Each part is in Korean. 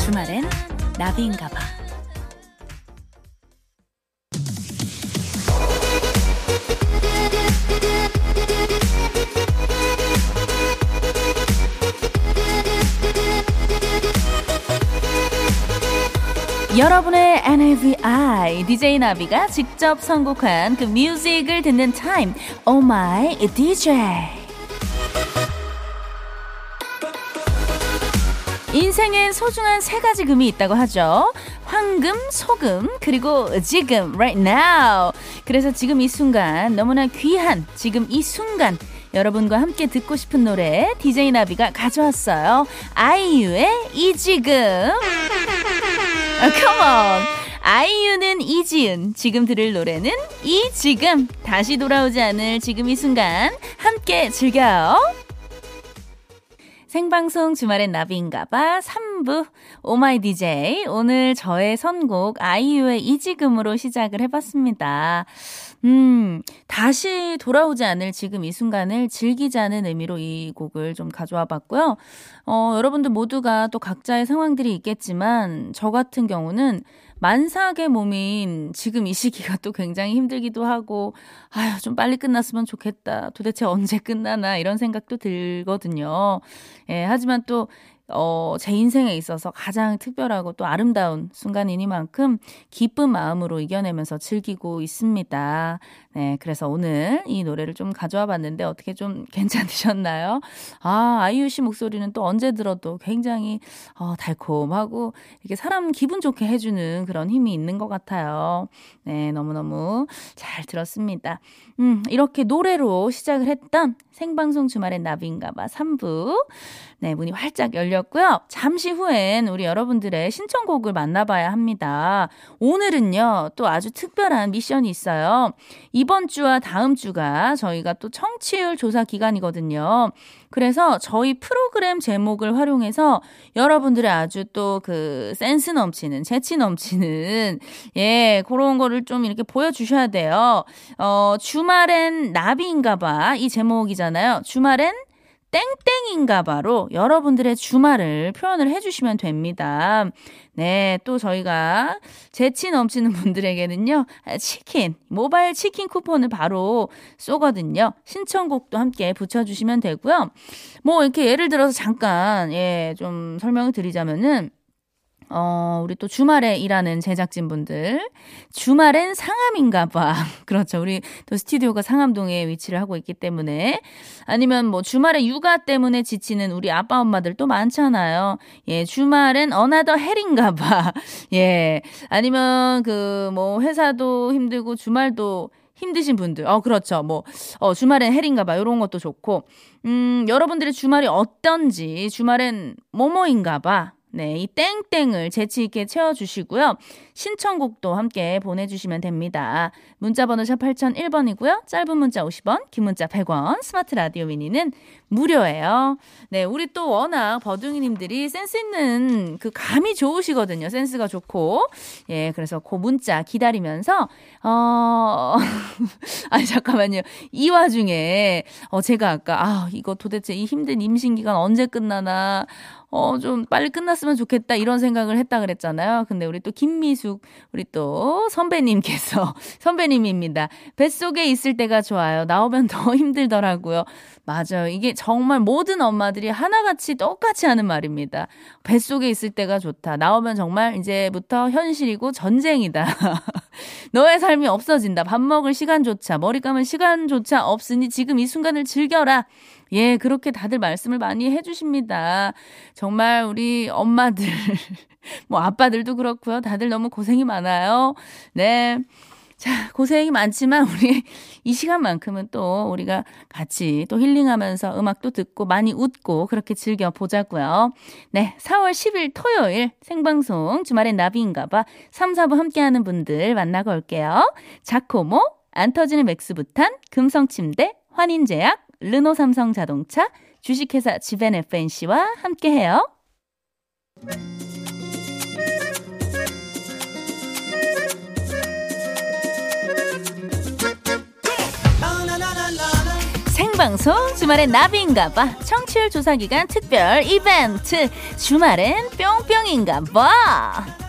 주말엔 나비인가 봐. 여러분의 NAVI DJ 나비가 직접 선곡한 그 뮤직을 듣는 타임. Oh my DJ. 인생엔 소중한 세 가지 금이 있다고 하죠. 황금, 소금, 그리고 지금, right now. 그래서 지금 이 순간, 너무나 귀한 지금 이 순간, 여러분과 함께 듣고 싶은 노래 DJ 나비가 가져왔어요. 아이유의 이 지금. 아, come on. 아이유는 이지은. 지금 들을 노래는 이 지금. 다시 돌아오지 않을 지금 이 순간. 함께 즐겨요. 생방송 주말엔 나비인가봐 3부 오마이 DJ 오늘 저의 선곡 아이유의 이지금으로 시작을 해봤습니다. 음 다시 돌아오지 않을 지금 이 순간을 즐기자는 의미로 이 곡을 좀 가져와 봤고요. 어 여러분들 모두가 또 각자의 상황들이 있겠지만 저 같은 경우는 만삭의 몸인 지금 이 시기가 또 굉장히 힘들기도 하고, 아휴, 좀 빨리 끝났으면 좋겠다. 도대체 언제 끝나나, 이런 생각도 들거든요. 예, 하지만 또, 어, 제 인생에 있어서 가장 특별하고 또 아름다운 순간이니만큼 기쁜 마음으로 이겨내면서 즐기고 있습니다. 네, 그래서 오늘 이 노래를 좀 가져와 봤는데 어떻게 좀 괜찮으셨나요? 아, 아이유 씨 목소리는 또 언제 들어도 굉장히 어, 달콤하고 이렇게 사람 기분 좋게 해주는 그런 힘이 있는 것 같아요. 네, 너무너무 잘 들었습니다. 음, 이렇게 노래로 시작을 했던 생방송 주말엔 나비인가봐 3부. 네, 문이 활짝 열렸고요. 잠시 후엔 우리 여러분들의 신청곡을 만나봐야 합니다. 오늘은요, 또 아주 특별한 미션이 있어요. 이번 주와 다음 주가 저희가 또 청취율 조사 기간이거든요. 그래서 저희 프로그램 제목을 활용해서 여러분들의 아주 또 그 센스 넘치는, 재치 넘치는, 예, 그런 거를 좀 이렇게 보여주셔야 돼요. 어, 주말엔 나비인가봐. 이 제목이잖아요. 주말엔 땡땡인가 봐로 여러분들의 주말을 표현을 해주시면 됩니다. 네, 또 저희가 재치 넘치는 분들에게는요, 치킨, 모바일 치킨 쿠폰을 바로 쏘거든요. 신청곡도 함께 붙여주시면 되고요. 뭐, 이렇게 예를 들어서 잠깐, 예, 좀 설명을 드리자면은, 어, 우리 또 주말에 일하는 제작진분들. 주말엔 상암인가 봐. 그렇죠. 우리 또 스튜디오가 상암동에 위치를 하고 있기 때문에. 아니면 뭐 주말에 육아 때문에 지치는 우리 아빠 엄마들 또 많잖아요. 예, 주말엔 another hell인가 봐. 예. 아니면 그 뭐 회사도 힘들고 주말도 힘드신 분들. 어, 그렇죠. 뭐, 어, 주말엔 hell인가 봐. 요런 것도 좋고. 음, 여러분들의 주말이 어떤지, 주말엔 뭐뭐인가 봐. 네, 이 땡땡을 재치 있게 채워주시고요. 신청곡도 함께 보내주시면 됩니다. 문자번호 샵 8001번이고요. 짧은 문자 50원, 긴 문자 100원, 스마트 라디오 미니는 무료예요. 네, 우리 또 워낙 버둥이님들이 센스 있는 그 감이 좋으시거든요. 센스가 좋고. 예, 그래서 그 문자 기다리면서, 어, 아니, 잠깐만요. 이 와중에, 어, 제가 아까, 아, 이거 도대체 이 힘든 임신기간 언제 끝나나, 어, 좀 빨리 끝났으면 좋겠다 이런 생각을 했다 그랬잖아요. 근데 우리 또 김미 숙, 우리 또 선배님께서, 선배님입니다. 뱃속에 있을 때가 좋아요. 나오면 더 힘들더라고요. 맞아요. 이게 정말 모든 엄마들이 하나같이 똑같이 하는 말입니다. 뱃속에 있을 때가 좋다. 나오면 정말 이제부터 현실이고 전쟁이다. 너의 삶이 없어진다. 밥 먹을 시간조차, 머리 감을 시간조차 없으니 지금 이 순간을 즐겨라. 예, 그렇게 다들 말씀을 많이 해주십니다. 정말 우리 엄마들, 뭐 아빠들도 그렇고요. 다들 너무 고생이 많아요. 네. 자, 고생이 많지만 우리 이 시간만큼은 또 우리가 같이 또 힐링하면서 음악도 듣고 많이 웃고 그렇게 즐겨 보자고요. 네, 4월 10일 토요일 생방송 주말엔 나비인가봐 3, 4부 함께하는 분들 만나고 올게요. 자코모, 안 터지는 맥스부탄, 금성침대, 환인제약, 르노 삼성 자동차, 주식회사 지벤 FNC와 함께해요. 생방송 주말엔 나비인가봐. 청취율 조사 기간 특별 이벤트. 주말엔 뿅뿅인가봐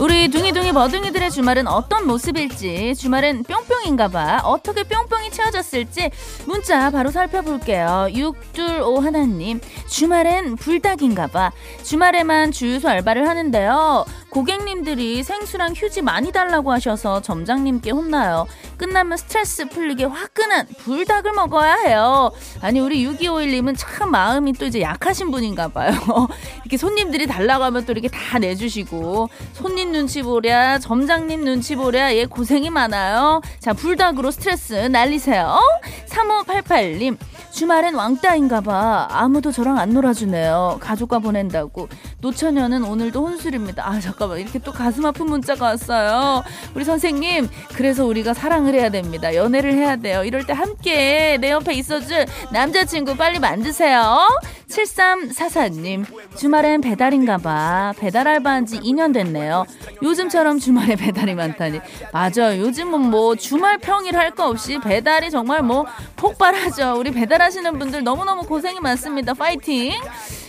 우리 둥이둥이 버둥이들의 주말은 어떤 모습일지 주말은 뿅뿅인가봐. 어떻게 뿅뿅이 채워졌을지 문자 바로 살펴볼게요 625 하나님 주말엔 불닭인가봐 주말에만 주유소 알바를 하는데요 고객님들이 생수랑 휴지 많이 달라고 하셔서 점장님께 혼나요. 끝나면 스트레스 풀리게 화끈한 불닭을 먹어야 해요. 아니 우리 6251님은 참 마음이 또 이제 약하신 분인가 봐요. 이렇게 손님들이 달라고 하면 또 이렇게 다 내주시고 손님 눈치 보랴 점장님 눈치 보랴 얘 고생이 많아요. 자 불닭으로 스트레스 날리 세요. 3588님 주말엔 왕따인가 봐. 아무도 저랑 안 놀아주네요. 가족과 보낸다고. 노처녀는 오늘도 혼술입니다. 아 잠깐만 이렇게 또 가슴 아픈 문자가 왔어요. 우리 선생님 그래서 우리가 사랑을 해야 됩니다. 연애를 해야 돼요. 이럴 때 함께 내 옆에 있어줄 남자친구 빨리 만드세요. 7344님 주말엔 배달인가 봐. 배달 알바한 지 2년 됐네요. 요즘처럼 주말에 배달이 많다니. 맞아요. 요즘은 뭐 주말 평일 할 거 없이 배달 이 정말 뭐 폭발하죠. 우리 배달하시는 분들 너무너무 고생이 많습니다. 파이팅!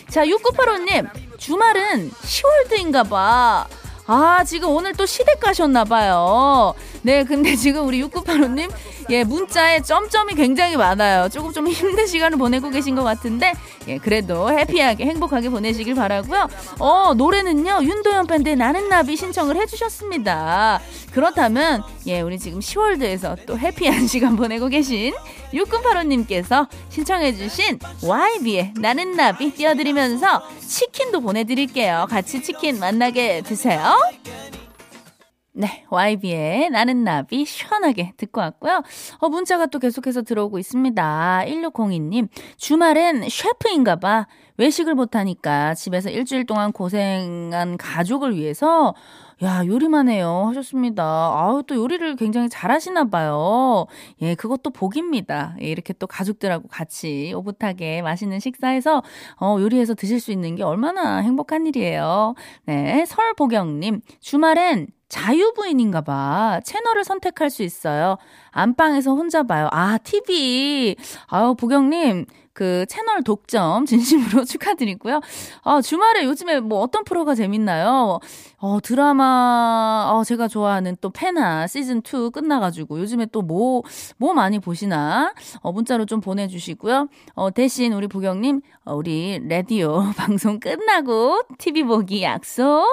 자, 6985님, 주말은 10월드인가 봐. 아, 지금 오늘 또 시댁 가셨나봐요. 네, 근데 지금 우리 6985님, 예, 문자에 점점이 굉장히 많아요. 조금 좀 힘든 시간을 보내고 계신 것 같은데, 예, 그래도 해피하게, 행복하게 보내시길 바라고요 어, 노래는요, 윤도현 밴드의 나는 나비 신청을 해주셨습니다. 그렇다면, 예, 우리 지금 10월드에서 또 해피한 시간 보내고 계신 6985님께서 신청해주신 YB의 나는 나비 띄워드리면서 치킨도 보내드릴게요. 같이 치킨 만나게 드세요. 네, YB의 나는 나비 시원하게 듣고 왔고요. 어, 문자가 또 계속해서 들어오고 있습니다. 1602님, 주말엔 셰프인가 봐. 외식을 못하니까 집에서 일주일 동안 고생한 가족을 위해서 야, 요리만 해요. 하셨습니다. 아우, 또 요리를 굉장히 잘하시나 봐요. 예, 그것도 복입니다. 예, 이렇게 또 가족들하고 같이 오붓하게 맛있는 식사해서, 어, 요리해서 드실 수 있는 게 얼마나 행복한 일이에요. 네, 설보경님, 주말엔 자유부인인가 봐. 채널을 선택할 수 있어요. 안방에서 혼자 봐요. 아, TV. 아유, 보경님. 그 채널 독점 진심으로 축하드리고요. 아, 주말에 요즘에 뭐 어떤 프로가 재밌나요? 어, 드라마, 어, 제가 좋아하는 또 페나 시즌2 끝나가지고 요즘에 또 뭐, 뭐 많이 보시나? 어, 문자로 좀 보내주시고요. 어, 대신 우리 부경님, 어, 우리 라디오 방송 끝나고 TV 보기 약속.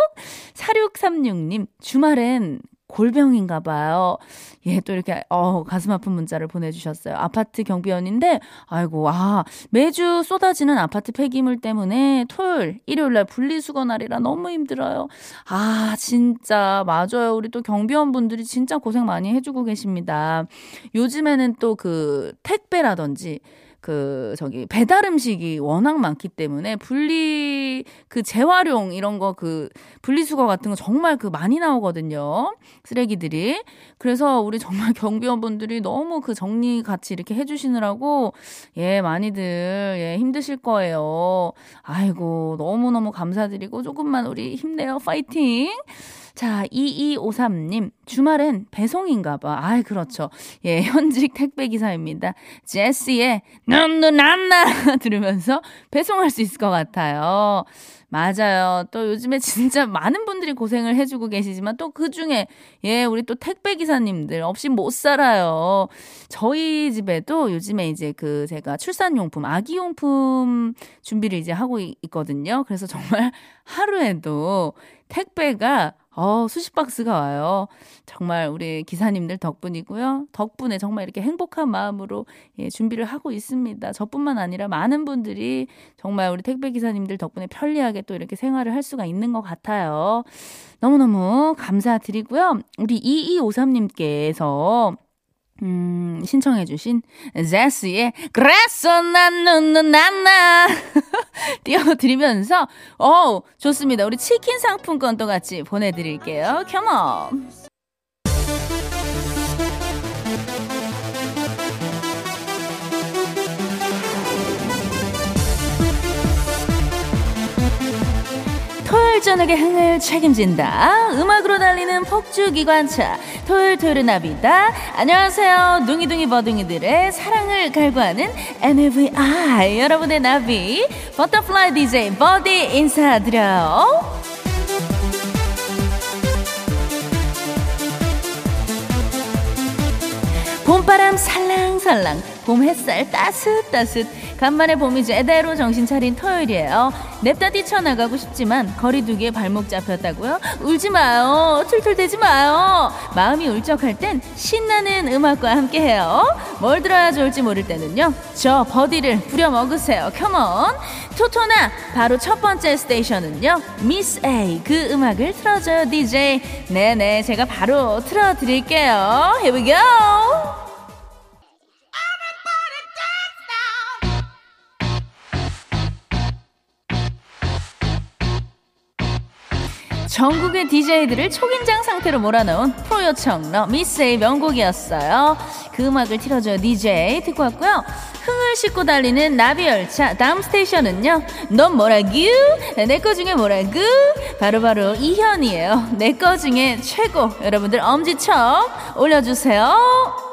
4636님, 주말엔 골병인가 봐요. 예, 또 이렇게, 어, 가슴 아픈 문자를 보내주셨어요. 아파트 경비원인데, 아이고, 아, 매주 쏟아지는 아파트 폐기물 때문에 토요일, 일요일 날 분리수거 날이라 너무 힘들어요. 아, 진짜, 맞아요. 우리 또 경비원 분들이 진짜 고생 많이 해주고 계십니다. 요즘에는 또 그 택배라든지, 그 저기 배달 음식이 워낙 많기 때문에 분리 그 재활용 이런 거 그 분리수거 같은 거 정말 그 많이 나오거든요. 쓰레기들이. 그래서 우리 정말 경비원분들이 너무 그 정리 같이 이렇게 해 주시느라고 예, 많이들 예, 힘드실 거예요. 아이고, 너무너무 감사드리고 조금만 우리 힘내요. 파이팅. 자, 2253님, 주말엔 배송인가 봐. 아이, 그렇죠. 예, 현직 택배기사입니다. 제시의 눈눈안나 들으면서 배송할 수 있을 것 같아요. 맞아요. 또 요즘에 진짜 많은 분들이 고생을 해주고 계시지만 또 그 중에, 예, 우리 또 택배기사님들 없이 못 살아요. 저희 집에도 요즘에 이제 그 제가 출산용품, 아기용품 준비를 이제 하고 있거든요. 그래서 정말 하루에도 택배가 어, 수십 박스가 와요. 정말 우리 기사님들 덕분이고요. 덕분에 정말 이렇게 행복한 마음으로 예, 준비를 하고 있습니다. 저뿐만 아니라 많은 분들이 정말 우리 택배 기사님들 덕분에 편리하게 또 이렇게 생활을 할 수가 있는 것 같아요. 너무너무 감사드리고요. 우리 2253님께서 음, 신청해주신 제스의 그랬어 난 눈눈 난나 띄워드리면서 어 좋습니다. 우리 치킨 상품권도 같이 보내드릴게요. 컴온. 토요일 토요일 저녁의 흥을 책임진다. 음악으로 달리는 폭주 기관차. 토요일 토요일은 나비다. 안녕하세요. 둥이둥이 버둥이들의 사랑을 갈구하는 NAVI. 여러분의 나비. butterfly DJ 버디 인사드려요. 봄바람 살랑 살랑, 봄 햇살 따뜻따뜻, 간만에 봄이 제대로 정신 차린 토요일이에요. 냅다 뛰쳐나가고 싶지만 거리 두기에 발목 잡혔다고요? 울지 마요. 툴툴대지 마요. 마음이 울적할 땐 신나는 음악과 함께해요. 뭘 들어야 좋을지 모를 때는요. 저 버디를 부려먹으세요. 컴온. 토토나 바로 첫 번째 스테이션은요. 미스 A 그 음악을 틀어줘요 DJ. 네네 제가 바로 틀어드릴게요. Here we go. 전국의 DJ들을 초긴장 상태로 몰아넣은 프로 요청 러 미스의 명곡이었어요. 그 음악을 틀어줘요 DJ 듣고 왔고요. 흥을 싣고 달리는 나비열차 다음 스테이션은요. 넌 뭐라구? 내거 중에 뭐라구? 바로 바로 이현이에요. 내 거 중에 최고. 여러분들 엄지척 올려주세요.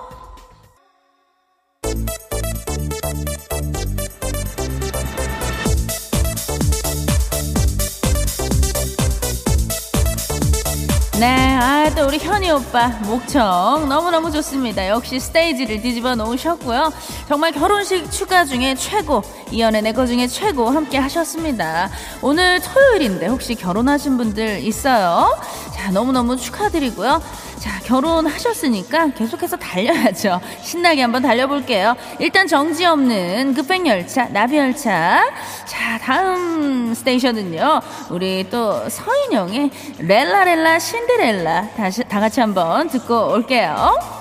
아, 또 우리 현이 오빠, 목청. 너무너무 좋습니다. 역시 스테이지를 뒤집어 놓으셨고요. 정말 결혼식 축가 중에 최고, 이연의 내거 중에 최고 함께 하셨습니다. 오늘 토요일인데 혹시 결혼하신 분들 있어요? 자, 너무너무 축하드리고요. 자, 결혼하셨으니까 계속해서 달려야죠. 신나게 한번 달려볼게요. 일단 정지 없는 급행열차, 나비열차. 자, 다음 스테이션은요. 우리 또 서인영의 렐라렐라 신데렐라. 다시, 다 같이 한번 듣고 올게요.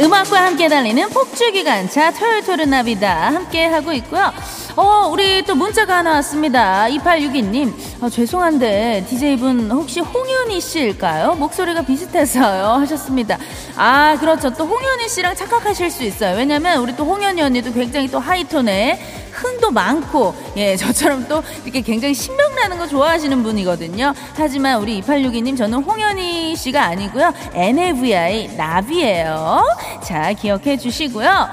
음악과 함께 달리는 폭주기관차 토요토요르 나비다 함께 하고 있고요. 어, 우리 또 문자가 하나 왔습니다. 2862님. 아, 죄송한데, DJ분 혹시 홍현희 씨일까요? 목소리가 비슷해서요. 하셨습니다. 아, 그렇죠. 또 홍현희 씨랑 착각하실 수 있어요. 왜냐면 우리 또 홍현희 언니도 굉장히 또 high tone에 흥도 많고, 예, 저처럼 또 이렇게 굉장히 신명나는 거 좋아하시는 분이거든요. 하지만 우리 2862님, 저는 홍현희 씨가 아니고요. NAVI 나비예요. 자, 기억해 주시고요.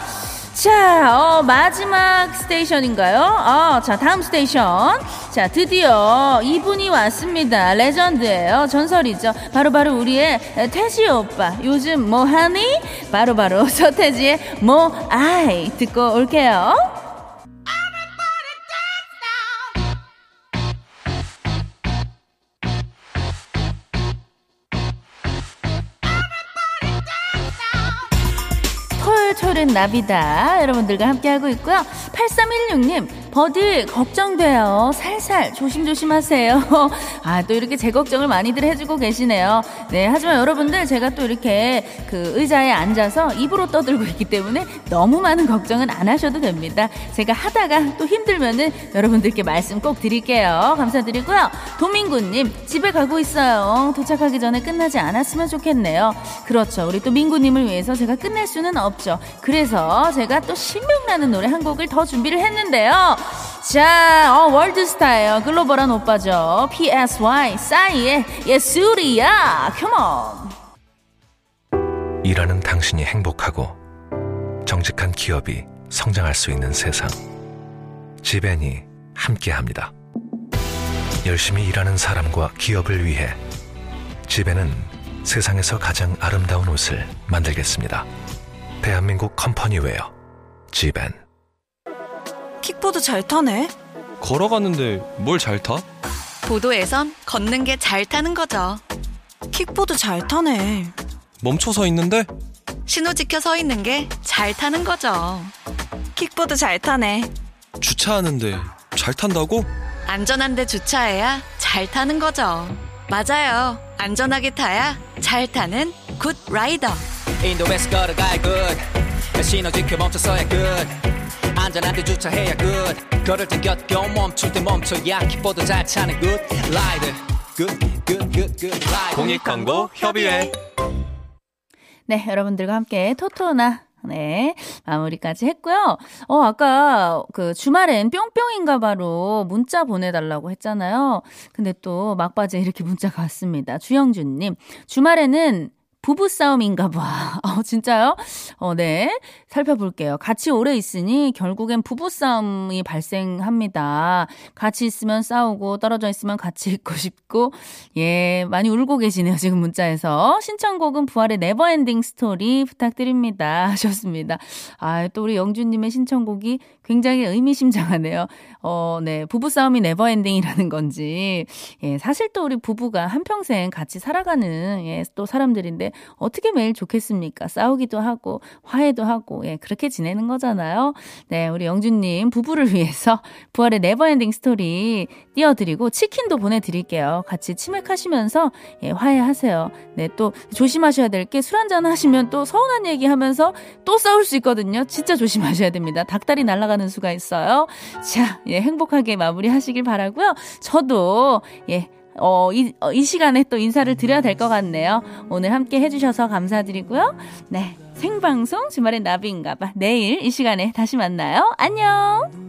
자, 어, 마지막 스테이션인가요? 어, 자, 다음 스테이션. 자, 드디어 이분이 왔습니다. 레전드예요. 전설이죠. 바로바로 바로 우리의 태지 오빠. 요즘 뭐 하니? 바로바로 바로 서태지의 뭐 아이 듣고 올게요. 토요일은 나비다. 여러분들과 함께하고 있고요. 8316님, 버디 걱정돼요. 살살 조심조심 하세요. 아, 또 이렇게 제 걱정을 많이들 해주고 계시네요. 네, 하지만 여러분들 제가 또 이렇게 그 의자에 앉아서 입으로 떠들고 있기 때문에 너무 많은 걱정은 안 하셔도 됩니다. 제가 하다가 또 힘들면은 여러분들께 말씀 꼭 드릴게요. 감사드리고요. 도민구님, 집에 가고 있어요. 도착하기 전에 끝나지 않았으면 좋겠네요. 그렇죠. 우리 또 민구님을 위해서 제가 끝낼 수는 없죠. 그래서 제가 또 신명나는 노래 한 곡을 더 준비를 했는데요. 자, 어, 월드스타예요. 글로벌한 오빠죠. PSY, 싸이의 예술이야. 컴온. 일하는 당신이 행복하고 정직한 기업이 성장할 수 있는 세상. 지벤이 함께합니다. 열심히 일하는 사람과 기업을 위해 지벤은 세상에서 가장 아름다운 옷을 만들겠습니다. 대한민국 company wear 지벤 킥보드 잘 타네. 걸어가는데 뭘 잘 타? 보도에선 걷는 게 잘 타는 거죠. 킥보드 잘 타네. 멈춰 서 있는데? 신호 지켜 서 있는 게 잘 타는 거죠. 킥보드 잘 타네. 주차하는데 잘 탄다고? 안전한데 주차해야 잘 타는 거죠. 맞아요. 안전하게 타야 잘 타는 good rider. 인도에서 걸어가야 good 신호 지켜 멈춰서야 good 안전한데 주차해야 good 걸을 땐 곁겨 멈출 때 멈춰야 킥보드 잘 차는 good rider good good good good rider 공익광고 협의회 네, 여러분들과 함께 토토나 네, 마무리까지 했고요. 어, 아까 그 주말엔 뿅뿅인가 바로 문자 보내달라고 했잖아요. 근데 또 막바지에 이렇게 문자가 왔습니다. 주영준님, 주말에는 부부싸움인가 봐. 어, 진짜요? 어, 네. 살펴볼게요. 같이 오래 있으니 결국엔 부부싸움이 발생합니다. 같이 있으면 싸우고 떨어져 있으면 같이 있고 싶고, 예, 많이 울고 계시네요. 지금 문자에서. 신청곡은 부활의 Never Ending Story 부탁드립니다. 하셨습니다. 아, 또 우리 영주님의 신청곡이 굉장히 의미심장하네요. 어, 네. 부부싸움이 never ending이라는 건지. 예, 사실 또 우리 부부가 한 평생 같이 살아가는, 예, 또 사람들인데, 어떻게 매일 좋겠습니까? 싸우기도 하고 화해도 하고 예, 그렇게 지내는 거잖아요. 네, 우리 영준님 부부를 위해서 부활의 Never Ending Story 띄워드리고 치킨도 보내드릴게요. 같이 치맥하시면서 예, 화해하세요. 네, 또 조심하셔야 될 게 술 한잔 하시면 또 서운한 얘기 하면서 또 싸울 수 있거든요. 진짜 조심하셔야 됩니다. 닭다리 날아가는 수가 있어요. 자, 예, 행복하게 마무리하시길 바라고요. 저도 예, 어, 이, 어, 이 시간에 또 인사를 드려야 될 것 같네요. 오늘 함께 해주셔서 감사드리고요. 네. 생방송 주말엔 나비인가봐. 내일 이 시간에 다시 만나요. 안녕!